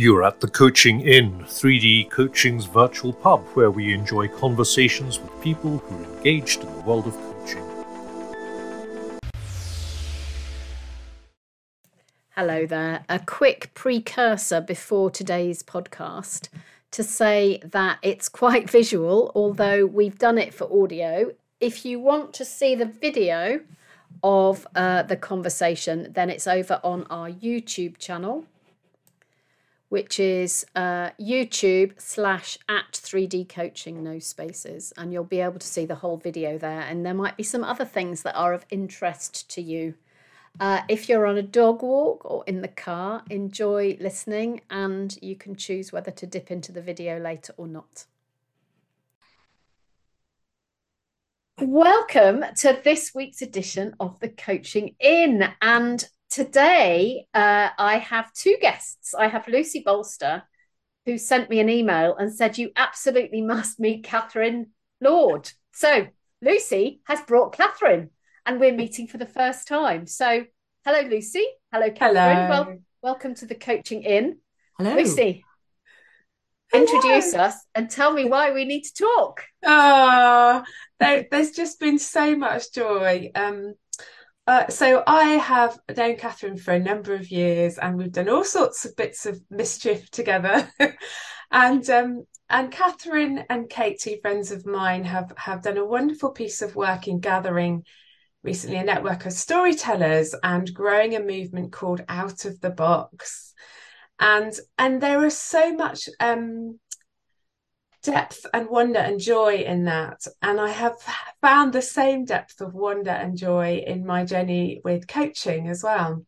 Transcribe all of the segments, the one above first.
You're at the Coaching Inn, 3D Coaching's virtual pub, where we enjoy conversations with people who are engaged in the world of coaching. Hello there. A quick precursor before today's podcast to say that it's quite visual, although we've done it for audio. If you want to see the video of uh, the conversation, then it's over on our YouTube channel which is uh, YouTube slash at 3D coaching, no spaces. And you'll be able to see the whole video there. And there might be some other things that are of interest to you. Uh, if you're on a dog walk or in the car, enjoy listening and you can choose whether to dip into the video later or not. Welcome to this week's edition of the Coaching Inn. And today uh, I have two guests. I have Lucy Bolster, who sent me an email and said, You absolutely must meet Kathryn Lord. So Lucy has brought Kathryn, and we're meeting for the first time. So, hello, Lucy. Hello, Kathryn. Hello. Well, welcome to the Coaching Inn. Hello. Lucy, introduce us and tell me why we need to talk. Oh, there, there's just been so much joy. Um, uh, so I have known Kathryn for a number of years, and we've done all sorts of bits of mischief together. and um, and Kathryn and Kate, two friends of mine, have have done a wonderful piece of work in gathering recently a network of storytellers and growing a movement called Out of the Box. And and there is so much um, depth and wonder and joy in that. And I have found the same depth of wonder and joy in my journey with coaching as well.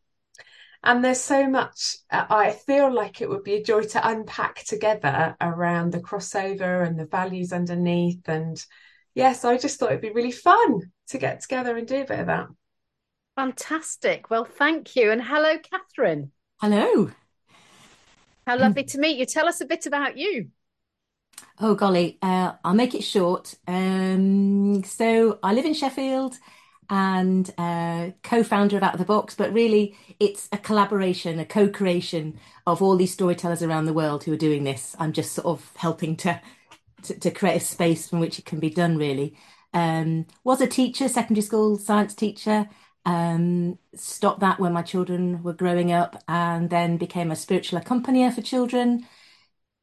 And there's so much uh, I feel like it would be a joy to unpack together around the crossover and the values underneath. And yes, I just thought it'd be really fun to get together and do a bit of that. Fantastic. Well, thank you. And hello, Kathryn. Hello. How lovely to meet you. Tell us a bit about you. Oh, golly, uh, I'll make it short. Um, so I live in Sheffield and uh, co-founder of Out of the Box, but really it's a collaboration, a co-creation of all these storytellers around the world who are doing this. I'm just sort of helping to to, to create a space from which it can be done. Really, um, was a teacher, secondary school science teacher. Um, stopped that when my children were growing up, and then became a spiritual accompanier for children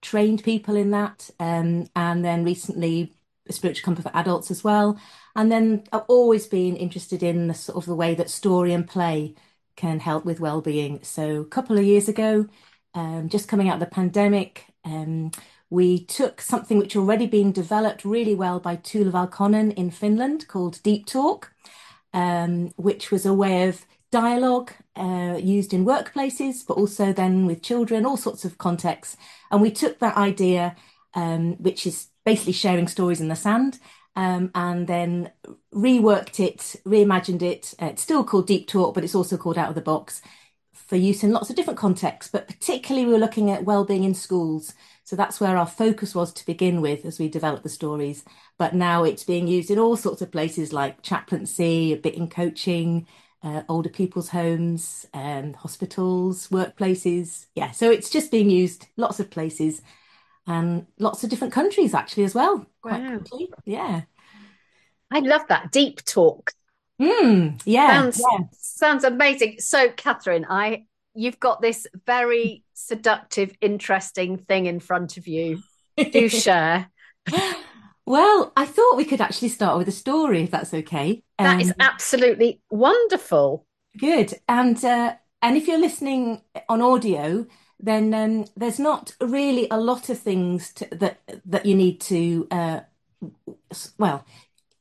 trained people in that, um, and then recently a spiritual company for adults as well. And then I've always been interested in the sort of the way that story and play can help with well-being. So a couple of years ago, um, just coming out of the pandemic, um, we took something which already been developed really well by Tuula Valkonen in Finland called Deep Talk, um, which was a way of dialogue uh, used in workplaces, but also then with children, all sorts of contexts. And we took that idea, um, which is basically sharing stories in the sand, um, and then reworked it, reimagined it. Uh, it's still called Deep Talk, but it's also called Out of the Box for use in lots of different contexts. But particularly, we were looking at well-being in schools. So that's where our focus was to begin with as we developed the stories. But now it's being used in all sorts of places like chaplaincy, a bit in coaching, uh, older people's homes, um, hospitals, workplaces. Yeah, so it's just being used lots of places and lots of different countries actually as well. Quite Wow. quickly. Yeah. I love that deep talk. Mm, yeah. Sounds yeah. sounds amazing. So, Kathryn, I you've got this very seductive, interesting thing in front of you. Do share. Well, I thought we could actually start with a story if that's okay. That is Um, absolutely wonderful. Good. And uh, and if you're listening on audio, then um, there's not really a lot of things to, that that you need to. Uh, well,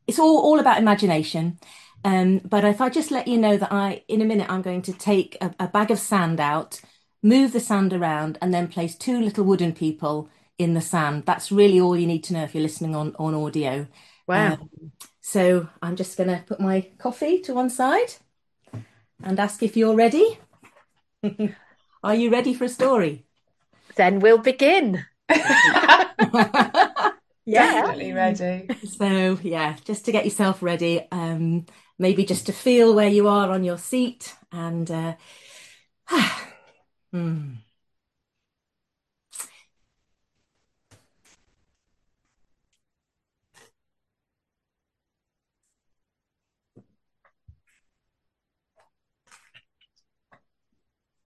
it's all all about imagination. Um, but if I just let you know that I, in a minute, I'm going to take a, a bag of sand out, move the sand around, and then place two little wooden people in the sand. That's really all you need to know if you're listening on on audio. Wow. Um, so I'm just going to put my coffee to one side and ask if you're ready. Are you ready for a story? then we'll begin. Yeah. Definitely ready. So, yeah, just to get yourself ready, um, maybe just to feel where you are on your seat and uh, hmm.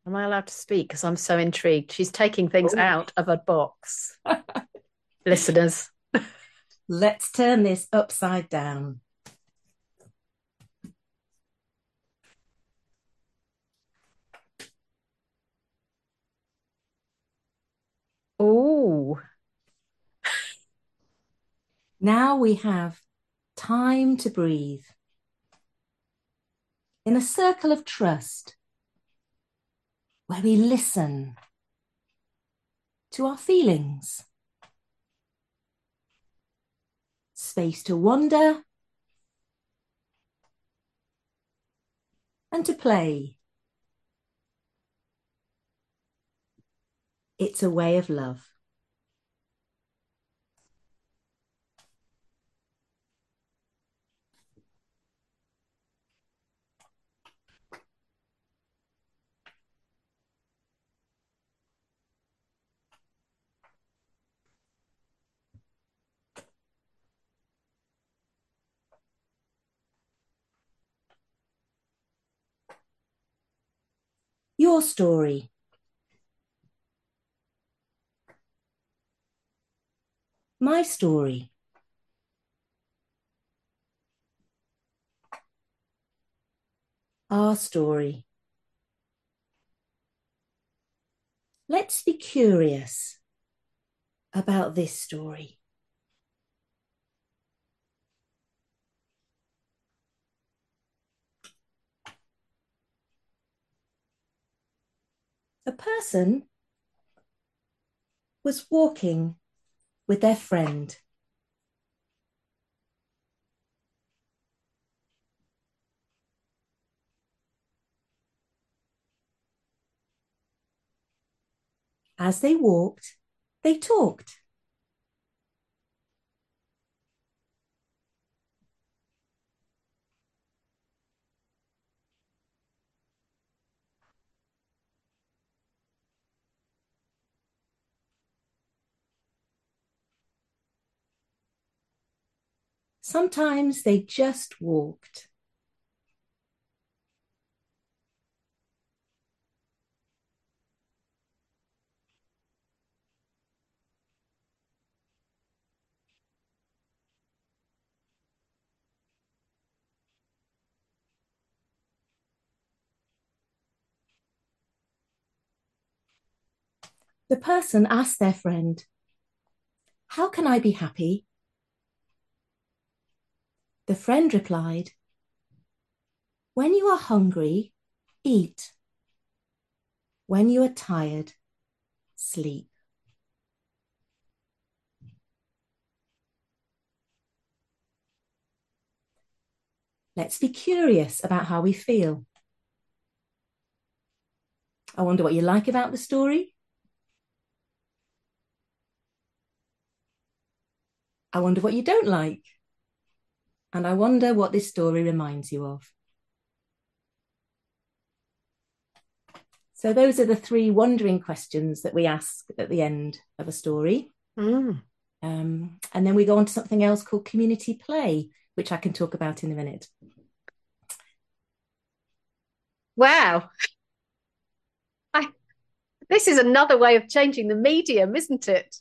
Am I allowed to speak? Because I'm so intrigued. She's taking things Oh. out of a box. Listeners. Let's turn this upside down. Oh, Now we have time to breathe. In a circle of trust where we listen to our feelings. Space to wander and to play. It's a way of love. Your story. My story. Our story. Let's be curious about this story. A person was walking with their friend. As they walked, they talked. Sometimes they just walked. The person asked their friend, How can I be happy? The friend replied, When you are hungry, eat. When you are tired, sleep. Let's be curious about how we feel. I wonder what you like about the story. I wonder what you don't like. And I wonder what this story reminds you of. So, those are the three wondering questions that we ask at the end of a story. Mm. Um, and then we go on to something else called community play, which I can talk about in a minute. wow. I, this is another way of changing the medium, isn't it?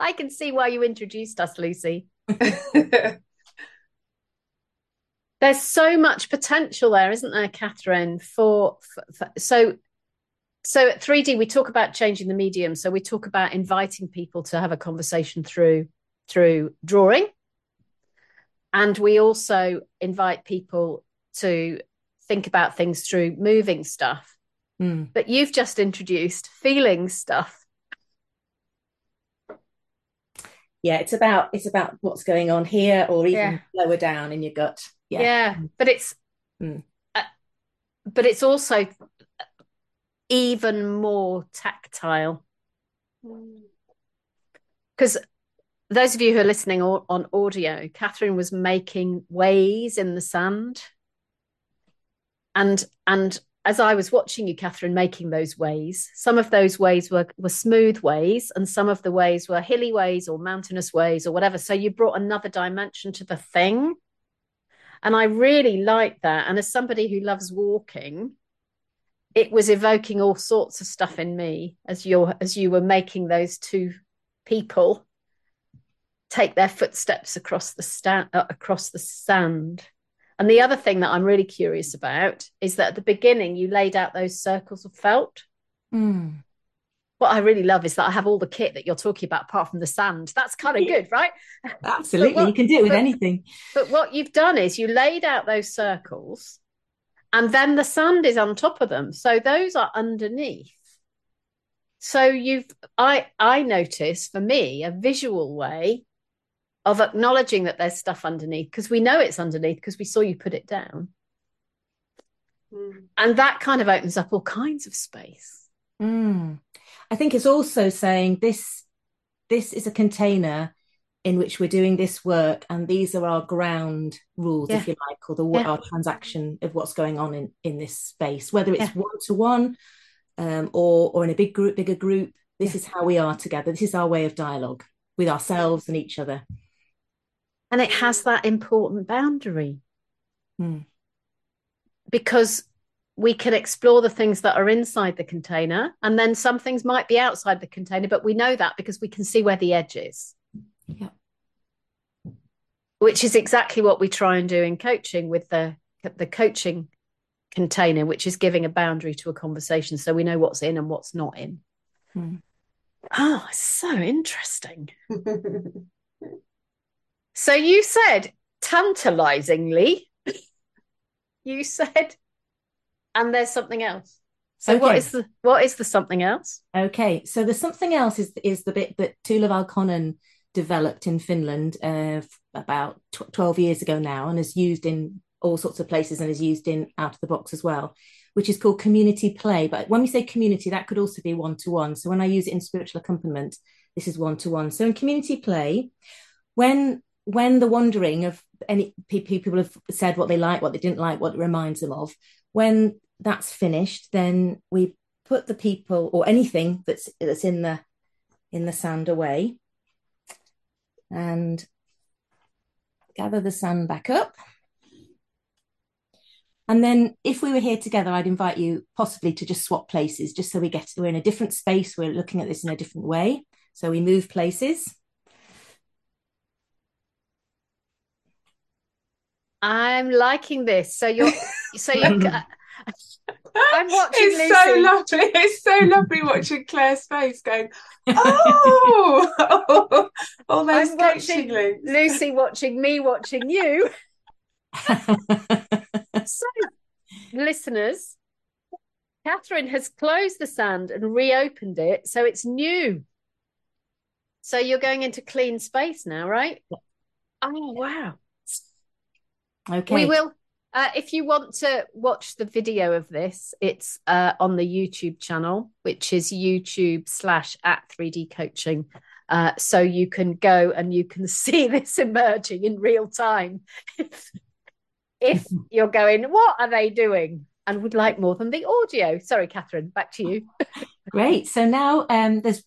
I can see why you introduced us, Lucy. There's so much potential there, isn't there, Kathryn? For, for, for so so at 3D we talk about changing the medium. So we talk about inviting people to have a conversation through through drawing, and we also invite people to think about things through moving stuff. Mm. But you've just introduced feeling stuff. Yeah, it's about it's about what's going on here or even Yeah. lower down in your gut. Yeah, Yeah. but it's Mm. uh, but it's also even more tactile because those of you who are listening au- on audio, Kathryn was making ways in the sand, and and as I was watching you, Kathryn, making those ways, some of those ways were were smooth ways, and some of the ways were hilly ways or mountainous ways or whatever. So you brought another dimension to the thing, and I really like that. And as somebody who loves walking, it was evoking all sorts of stuff in me as you as you were making those two people take their footsteps across the stand uh, across the sand. And the other thing that I'm really curious about is that at the beginning you laid out those circles of felt. Mm. What I really love is that I have all the kit that you're talking about, apart from the sand. That's kind of good, right? Absolutely, what, you can do it with but, anything. But what you've done is you laid out those circles, and then the sand is on top of them. So those are underneath. So you've I I notice for me a visual way of acknowledging that there's stuff underneath because we know it's underneath because we saw you put it down. Mm. And that kind of opens up all kinds of space. Mm. I think it's also saying this this is a container in which we're doing this work and these are our ground rules yeah. if you like or the yeah. our transaction of what's going on in in this space whether it's one to one or or in a big group bigger group this is how we are together this is our way of dialogue with ourselves and each other and it has that important boundary. Hmm. Because we can explore the things that are inside the container, and then some things might be outside the container, but we know that because we can see where the edge is. Yeah. Which is exactly what we try and do in coaching with the the coaching container, which is giving a boundary to a conversation so we know what's in and what's not in. Hmm. Oh, so interesting. So you said tantalizingly, you said, and there's something else. So okay. what is the what is the something else? Okay, so the something else is is the bit that Tuula Valkonen developed in Finland uh, about tw- 12 years ago now and is used in all sorts of places and is used in out of the box as well which is called community play but when we say community that could also be one to one so when i use it in spiritual accompaniment this is one to one so in community play when when the wandering of any people have said what they like, what they didn't like, what it reminds them of, when that's finished, then we put the people or anything that's that's in the in the sand away and gather the sand back up. And then if we were here together, I'd invite you possibly to just swap places, just so we get we're in a different space, we're looking at this in a different way. So we move places. I'm liking this. So you're so you I'm watching It's Lucy. so lovely. It's so lovely watching Claire's face going, oh, all those I'm watching links. Lucy watching me watching you. so, listeners, Kathryn has closed the sand and reopened it, so it's new. So you're going into clean space now, right? Oh wow! Okay. We will. Uh, if you want to watch the video of this, it's uh, on the YouTube channel, which is YouTube slash at 3D coaching. Uh, so you can go and you can see this emerging in real time. if, you're going, what are they doing? And would like more than the audio. Sorry, Kathryn, back to you. Great. So now um, there's,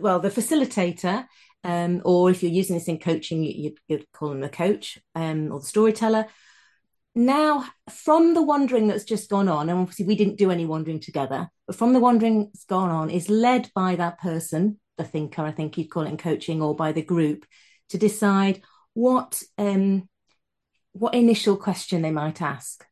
well, the facilitator um, or if you're using this in coaching, you, would call them the coach um, or the storyteller. Now, from the wandering that's just gone on, and obviously we didn't do any wandering together, but from the wandering that's gone on, is led by that person, the thinker, I think you'd call it in coaching, or by the group, to decide what um, what initial question they might ask.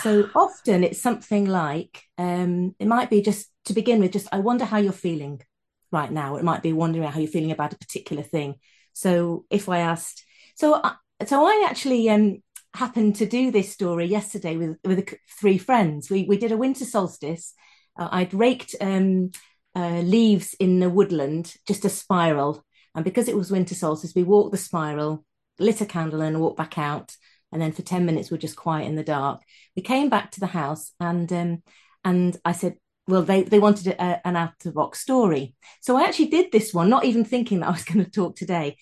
So often it's something like um, it might be just to begin with, just I wonder how you're feeling right now. It might be wondering how you're feeling about a particular thing. So if I asked, so I, so I actually um, happened to do this story yesterday with with three friends. We we did a winter solstice. Uh, I'd raked um, uh, leaves in the woodland, just a spiral, and because it was winter solstice, we walked the spiral, lit a candle, and walked back out. And then for ten minutes, we're just quiet in the dark. We came back to the house, and um, and I said, well, they, they wanted a, an out of box story. So I actually did this one, not even thinking that I was going to talk today.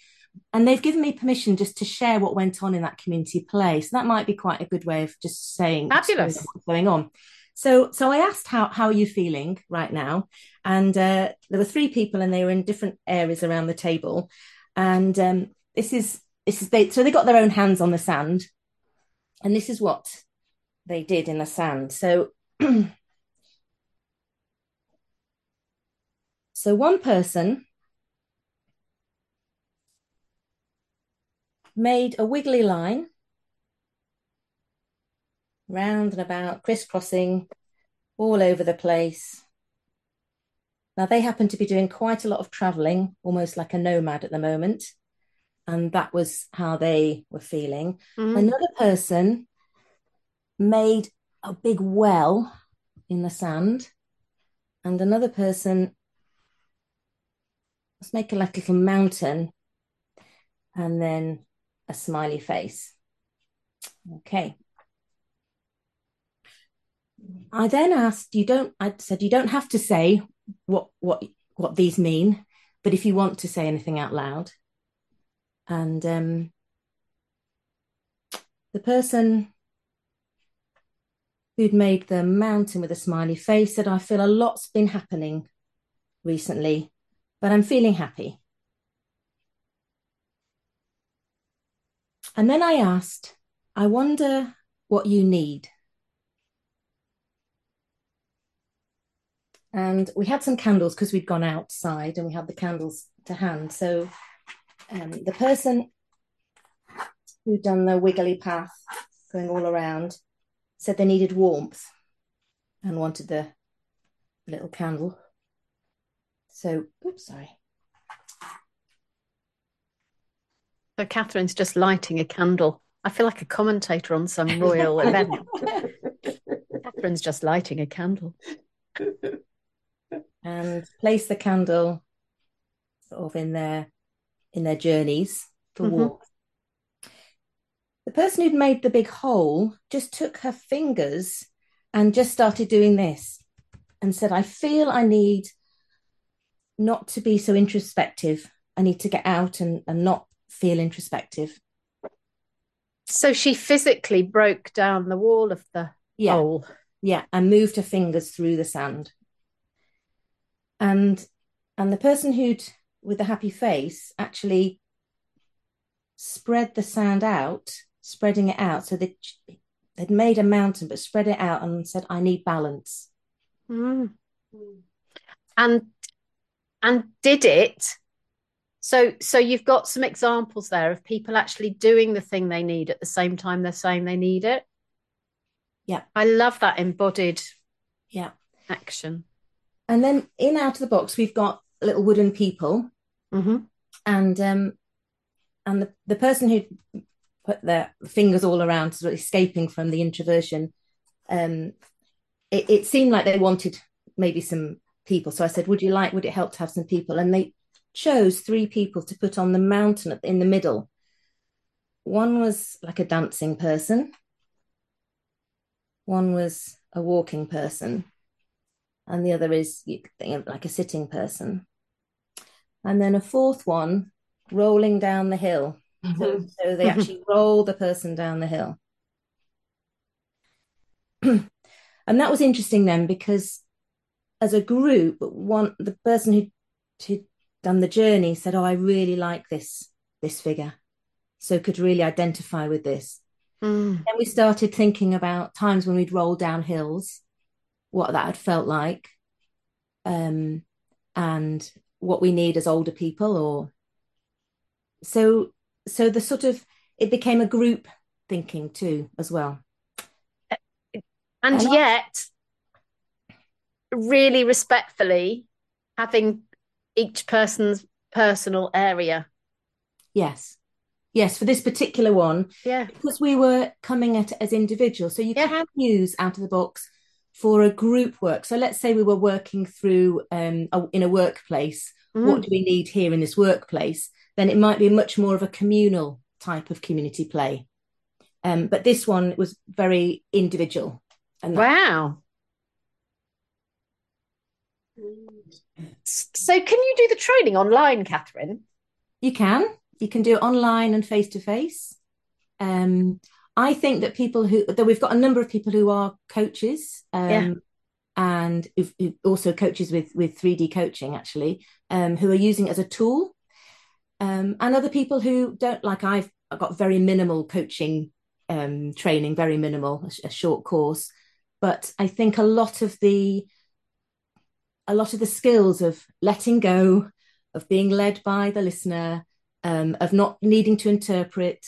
And they've given me permission just to share what went on in that community play. So that might be quite a good way of just saying fabulous what's going on. So, so I asked how how are you feeling right now, and uh, there were three people, and they were in different areas around the table. And um, this is this is they so they got their own hands on the sand, and this is what they did in the sand. So So one person made a wiggly line round and about, crisscrossing all over the place. Now, they happen to be doing quite a lot of traveling, almost like a nomad at the moment. And that was how they were feeling. Mm. Another person made a big well in the sand, and another person let's make a like little mountain and then a smiley face. Okay. I then asked, you don't, I said, you don't have to say what, what, what these mean, but if you want to say anything out loud. And um, the person who'd made the mountain with a smiley face said, I feel a lot's been happening recently, but I'm feeling happy. And then I asked, I wonder what you need. And we had some candles because we'd gone outside and we had the candles to hand. So um, the person who'd done the wiggly path going all around said they needed warmth and wanted the little candle. So, oops, sorry. So Kathryn's just lighting a candle. I feel like a commentator on some royal event. Kathryn's just lighting a candle. And place the candle sort of in their in their journeys for mm-hmm. walk. The person who'd made the big hole just took her fingers and just started doing this and said, I feel I need not to be so introspective. I need to get out and, and not feel introspective. So she physically broke down the wall of the yeah. hole. Yeah, and moved her fingers through the sand. And and the person who'd with the happy face actually spread the sand out, spreading it out. So they they'd made a mountain but spread it out and said, I need balance. Mm. And and did it so so you've got some examples there of people actually doing the thing they need at the same time they're saying they need it. Yeah. I love that embodied yeah action. And then in out of the box we've got little wooden people. Mm-hmm. And um and the, the person who put their fingers all around sort of escaping from the introversion, um it, it seemed like they wanted maybe some people. So I said, Would you like, would it help to have some people? And they chose three people to put on the mountain in the middle. One was like a dancing person, one was a walking person, and the other is like a sitting person. And then a fourth one rolling down the hill. Mm-hmm. So, so they actually roll the person down the hill. and that was interesting then because as a group, one the person who who done the journey said, "Oh, I really like this this figure," so could really identify with this. Mm. Then we started thinking about times when we'd roll down hills, what that had felt like, um, and what we need as older people, or so. So the sort of it became a group thinking too, as well. And, and yet, I... really respectfully, having each person's personal area. Yes. Yes, for this particular one. Yeah. Because we were coming at it as individuals. So you yeah. can use out of the box for a group work. So let's say we were working through um, a, in a workplace. Mm. What do we need here in this workplace? Then it might be much more of a communal type of community play. Um, but this one was very individual. And wow. So, can you do the training online, Kathryn? You can. You can do it online and face to face. I think that people who that we've got a number of people who are coaches, um, yeah. and who, who also coaches with with three D coaching actually, um, who are using it as a tool, um, and other people who don't like. I've, I've got very minimal coaching um, training, very minimal, a, a short course, but I think a lot of the a lot of the skills of letting go, of being led by the listener, um, of not needing to interpret,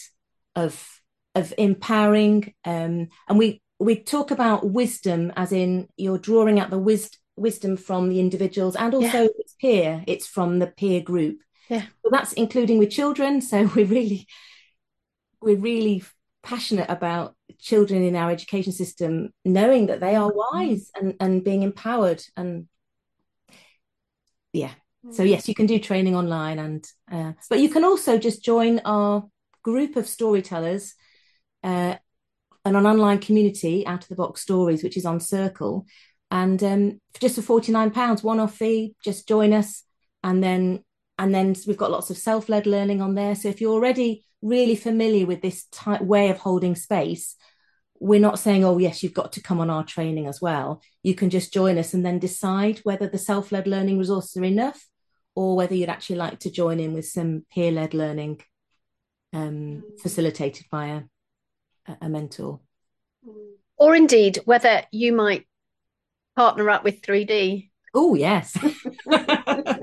of of empowering. Um, and we we talk about wisdom as in you're drawing out the wis- wisdom from the individuals and also Yeah. it's peer, it's from the peer group. Yeah. So that's including with children. So we're really we're really passionate about children in our education system knowing that they are wise and, and being empowered and yeah. So yes you can do training online and uh, but you can also just join our group of storytellers uh, and an online community out of the box stories which is on circle. And um, for just for 49 pounds one off fee just join us. And then and then we've got lots of self-led learning on there. So if you're already really familiar with this type way of holding space we're not saying oh yes you've got to come on our training as well. You can just join us and then decide whether the self-led learning resources are enough or whether you'd actually like to join in with some peer-led learning um, facilitated by a, a mentor. Or indeed, whether you might partner up with 3D. oh yes.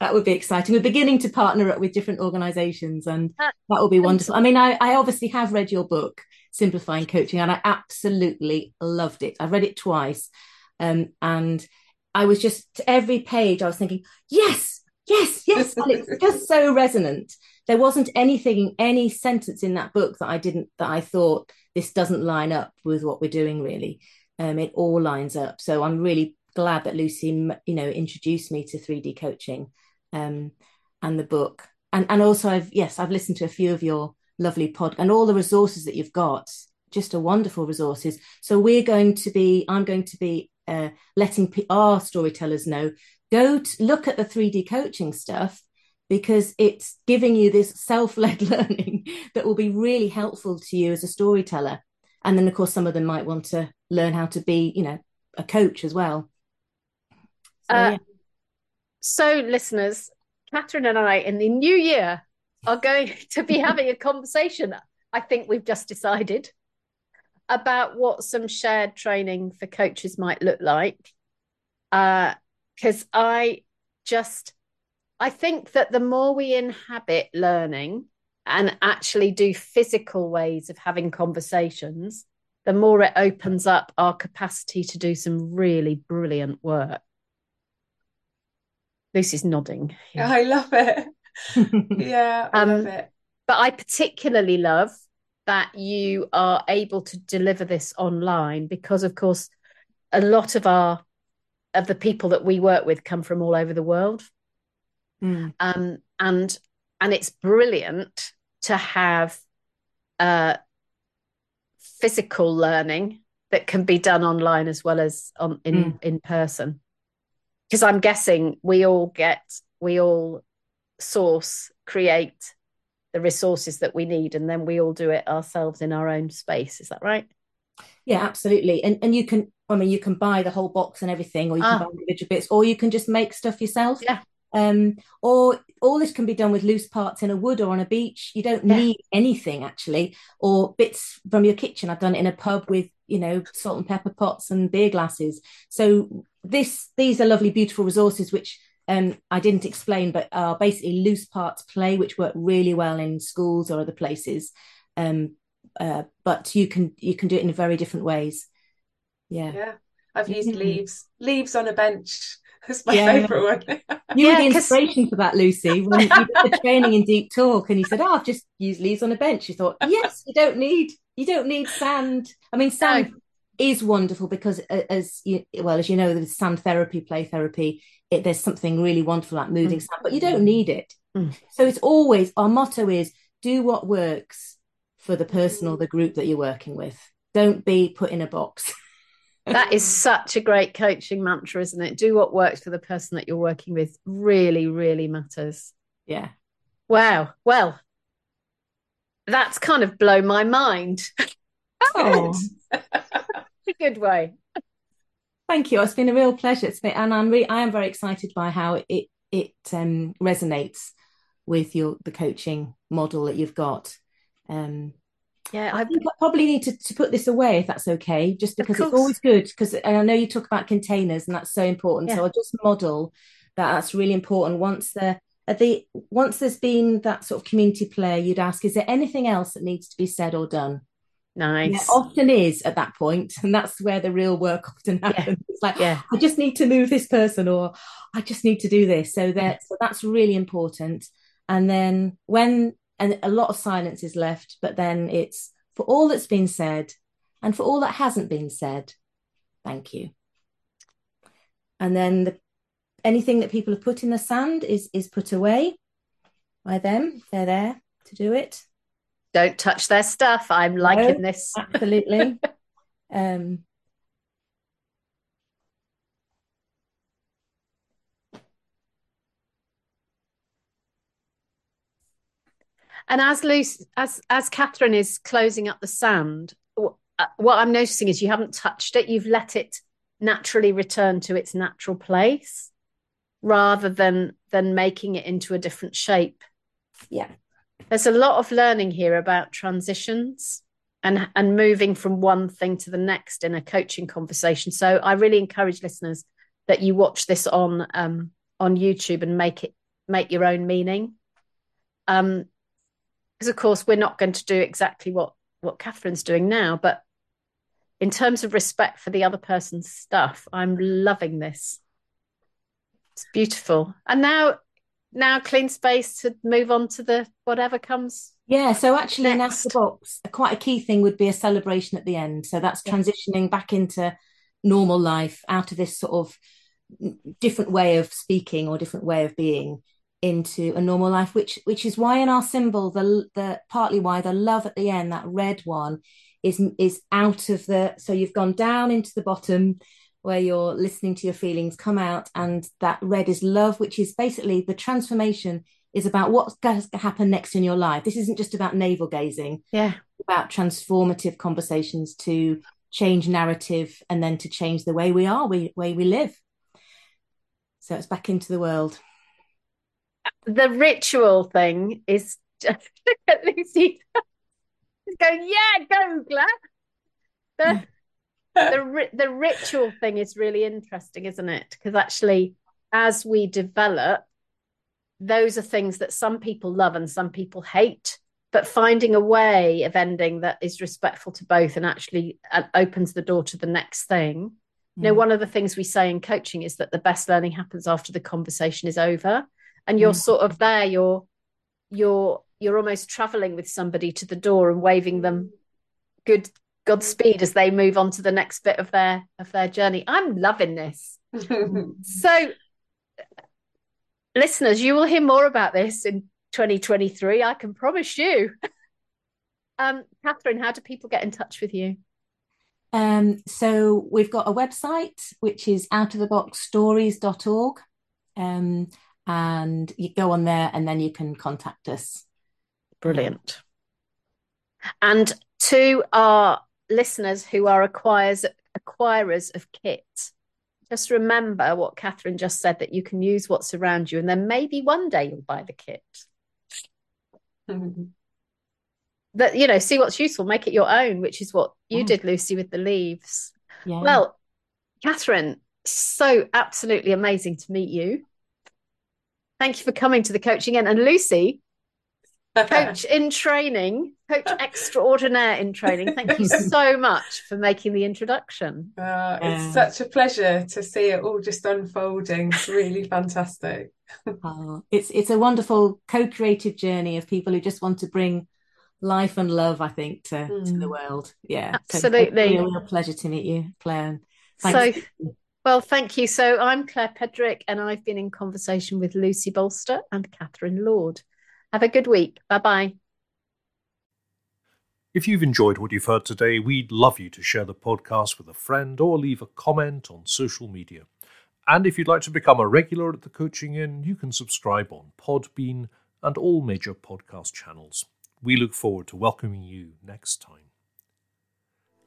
That would be exciting. We're beginning to partner up with different organizations and that will be wonderful. I mean I, I obviously have read your book simplifying coaching and i absolutely loved it. I've read it twice um, and i was just every page i was thinking yes yes yes and it's just so resonant. There wasn't anything any sentence in that book that i didn't that i thought this doesn't line up with what we're doing really. Um, it all lines up. So i'm really glad that lucy you know introduced me to 3d coaching um, and the book. And and also i've yes i've listened to a few of your lovely pod and all the resources that you've got just a wonderful resources. So we're going to be i'm going to be uh, letting our storytellers know. Go to look at the 3d coaching stuff because it's giving you this self-led learning that will be really helpful to you as a storyteller. And then of course some of them might want to learn how to be you know a coach as well. So, Uh, yeah. So, listeners, Kathryn and I in the new year are going to be having a conversation. I think we've just decided about what some shared training for coaches might look like. Uh, because I just, I think that the more we inhabit learning and actually do physical ways of having conversations, the more it opens up our capacity to do some really brilliant work. Lucy's nodding. I love it. Yeah, I Um, love it. But I particularly love that you are able to deliver this online because, of course, a lot of our of the people that we work with come from all over the world. Mm. Um, and and it's brilliant to have uh, physical learning that can be done online as well as on in in person. Because I'm guessing we all get we all source create the resources that we need and then we all do it ourselves in our own space is that right Yeah, absolutely. And and you can, I mean, you can buy the whole box and everything, or you can Ah. buy individual bits, or you can just make stuff yourself. Yeah. Um, or all this can be done with loose parts in a wood or on a beach. You don't Yeah. need anything actually, or bits from your kitchen. I've done it in a pub with, you know, salt and pepper pots and beer glasses. So this these are lovely, beautiful resources which um I didn't explain, but are basically loose parts play, which work really well in schools or other places. Um, uh, but you can you can do it in very different ways. Yeah. Yeah, I've used leaves. Leaves on a bench. That's my Yeah. favourite one. You Yeah, were the 'cause- inspiration for that, Lucy. When you did the training in deep talk, and you said, "Oh, I've just used leaves on a bench." You thought, "Yes, you don't need you don't need sand." I mean, sand is wonderful because, as you well as you know, there's sand therapy, play therapy. It, there's something really wonderful about moving Mm. sand, but you don't need it. Mm. So it's always our motto is do what works for the person or the group that you're working with. Don't be put in a box. that is such a great coaching mantra isn't it do what works for the person that you're working with really really matters yeah. wow well that's kind of blown my mind Oh. A good way Thank you. It's been a real pleasure. It's been, and I'm re- I am very excited by how it it um, resonates with your the coaching model that you've got. Um, Yeah, I I, think I probably need to, to put this away if that's okay, just because it's always good. Because and I know you talk about containers, and that's so important. So I'll just model that. That's really important. Once the at the once there's been that sort of community play, you'd ask, is there anything else that needs to be said or done? Nice. There often is at that point, and that's where the real work often Yeah. happens. It's like, Yeah. I just need to move this person, or I just need to do this. So that so that's really important. And then when and a lot of silence is left, but then it's for all that's been said and for all that hasn't been said, thank you. And then the anything that people have put in the sand is is put away by them. They're there to do it. Don't touch their stuff. I'm liking this. Absolutely. um, And as as as Kathryn is closing up the sand, uh, what I'm noticing is you haven't touched it. You've let it naturally return to its natural place, rather than than making it into a different shape. yeah. There's a lot of learning here about transitions and and moving from one thing to the next in a coaching conversation. So I really encourage listeners that you watch this on um, on YouTube and make it make your own meaning. Um, because of course we're not going to do exactly what what Kathryn's doing now, but in terms of respect for the other person's stuff, I'm loving this. It's beautiful. And now now clean space to move on to the whatever comes. Yeah, so actually, Next. the box, quite a key thing would be a celebration at the end. So that's Yeah. transitioning back into normal life, out of this sort of different way of speaking or different way of being into a normal life, which which is why in our symbol, the the partly why the love at the end, that red one, is is out of the. So you've gone down into the bottom where you're listening to your feelings come out, and that red is love, which is basically the transformation is about what's going to happen next in your life. This isn't just about navel gazing, Yeah. about transformative conversations to change narrative and then to change the way we are, we way we live. So it's back into the world. The ritual thing is just look at Lucy. She's going, yeah, go, Glad. The, the the ritual thing is really interesting, isn't it? Because actually, as we develop, those are things that some people love and some people hate. But finding a way of ending that is respectful to both and actually uh, opens the door to the next thing. You know, Mm. one of the things we say in coaching is that the best learning happens after the conversation is over, and you're Mm. sort of there. You're you're you're almost traveling with somebody to the door and waving them good Godspeed as they move on to the next bit of their of their journey. I'm loving this. So, listeners, you will hear more about this in 2023. I can promise you. Um, Kathryn, how do people get in touch with you? Um, so we've got a website which is outoftheboxstories.org. Um, and you go on there and then you can contact us. Brilliant. And to our listeners who are acquires, acquirers of kit, just remember what Kathryn just said that you can use what's around you, and then maybe one day you'll buy the kit. That you know, see what's useful, make it your own, which is what you Mm. did, Lucy, with the leaves. Yeah. Well, Kathryn, so absolutely amazing to meet you. Thank you for coming to the Coaching Inn. And Lucy, coach in training, coach extraordinaire in training. Thank you so much for making the introduction. Uh, Yeah. it's such a pleasure to see it all just unfolding. It's really fantastic. Oh, it's it's a wonderful co-creative journey of people who just want to bring life and love, I think, to, to the Mm. world. Yeah. So it's Absolutely. a real pleasure to meet you, Claire. So, well, thank you. So, I'm Claire Pedrick, and I've been in conversation with Lucy Bolster and Kathryn Lord. Have a good week. Bye bye. If you've enjoyed what you've heard today, we'd love you to share the podcast with a friend or leave a comment on social media. And if you'd like to become a regular at the Coaching Inn, you can subscribe on Podbean and all major podcast channels. We look forward to welcoming you next time.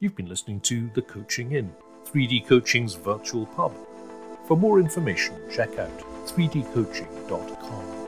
You've been listening to The Coaching Inn, 3D Coaching's virtual pub. For more information, check out 3dcoaching.com.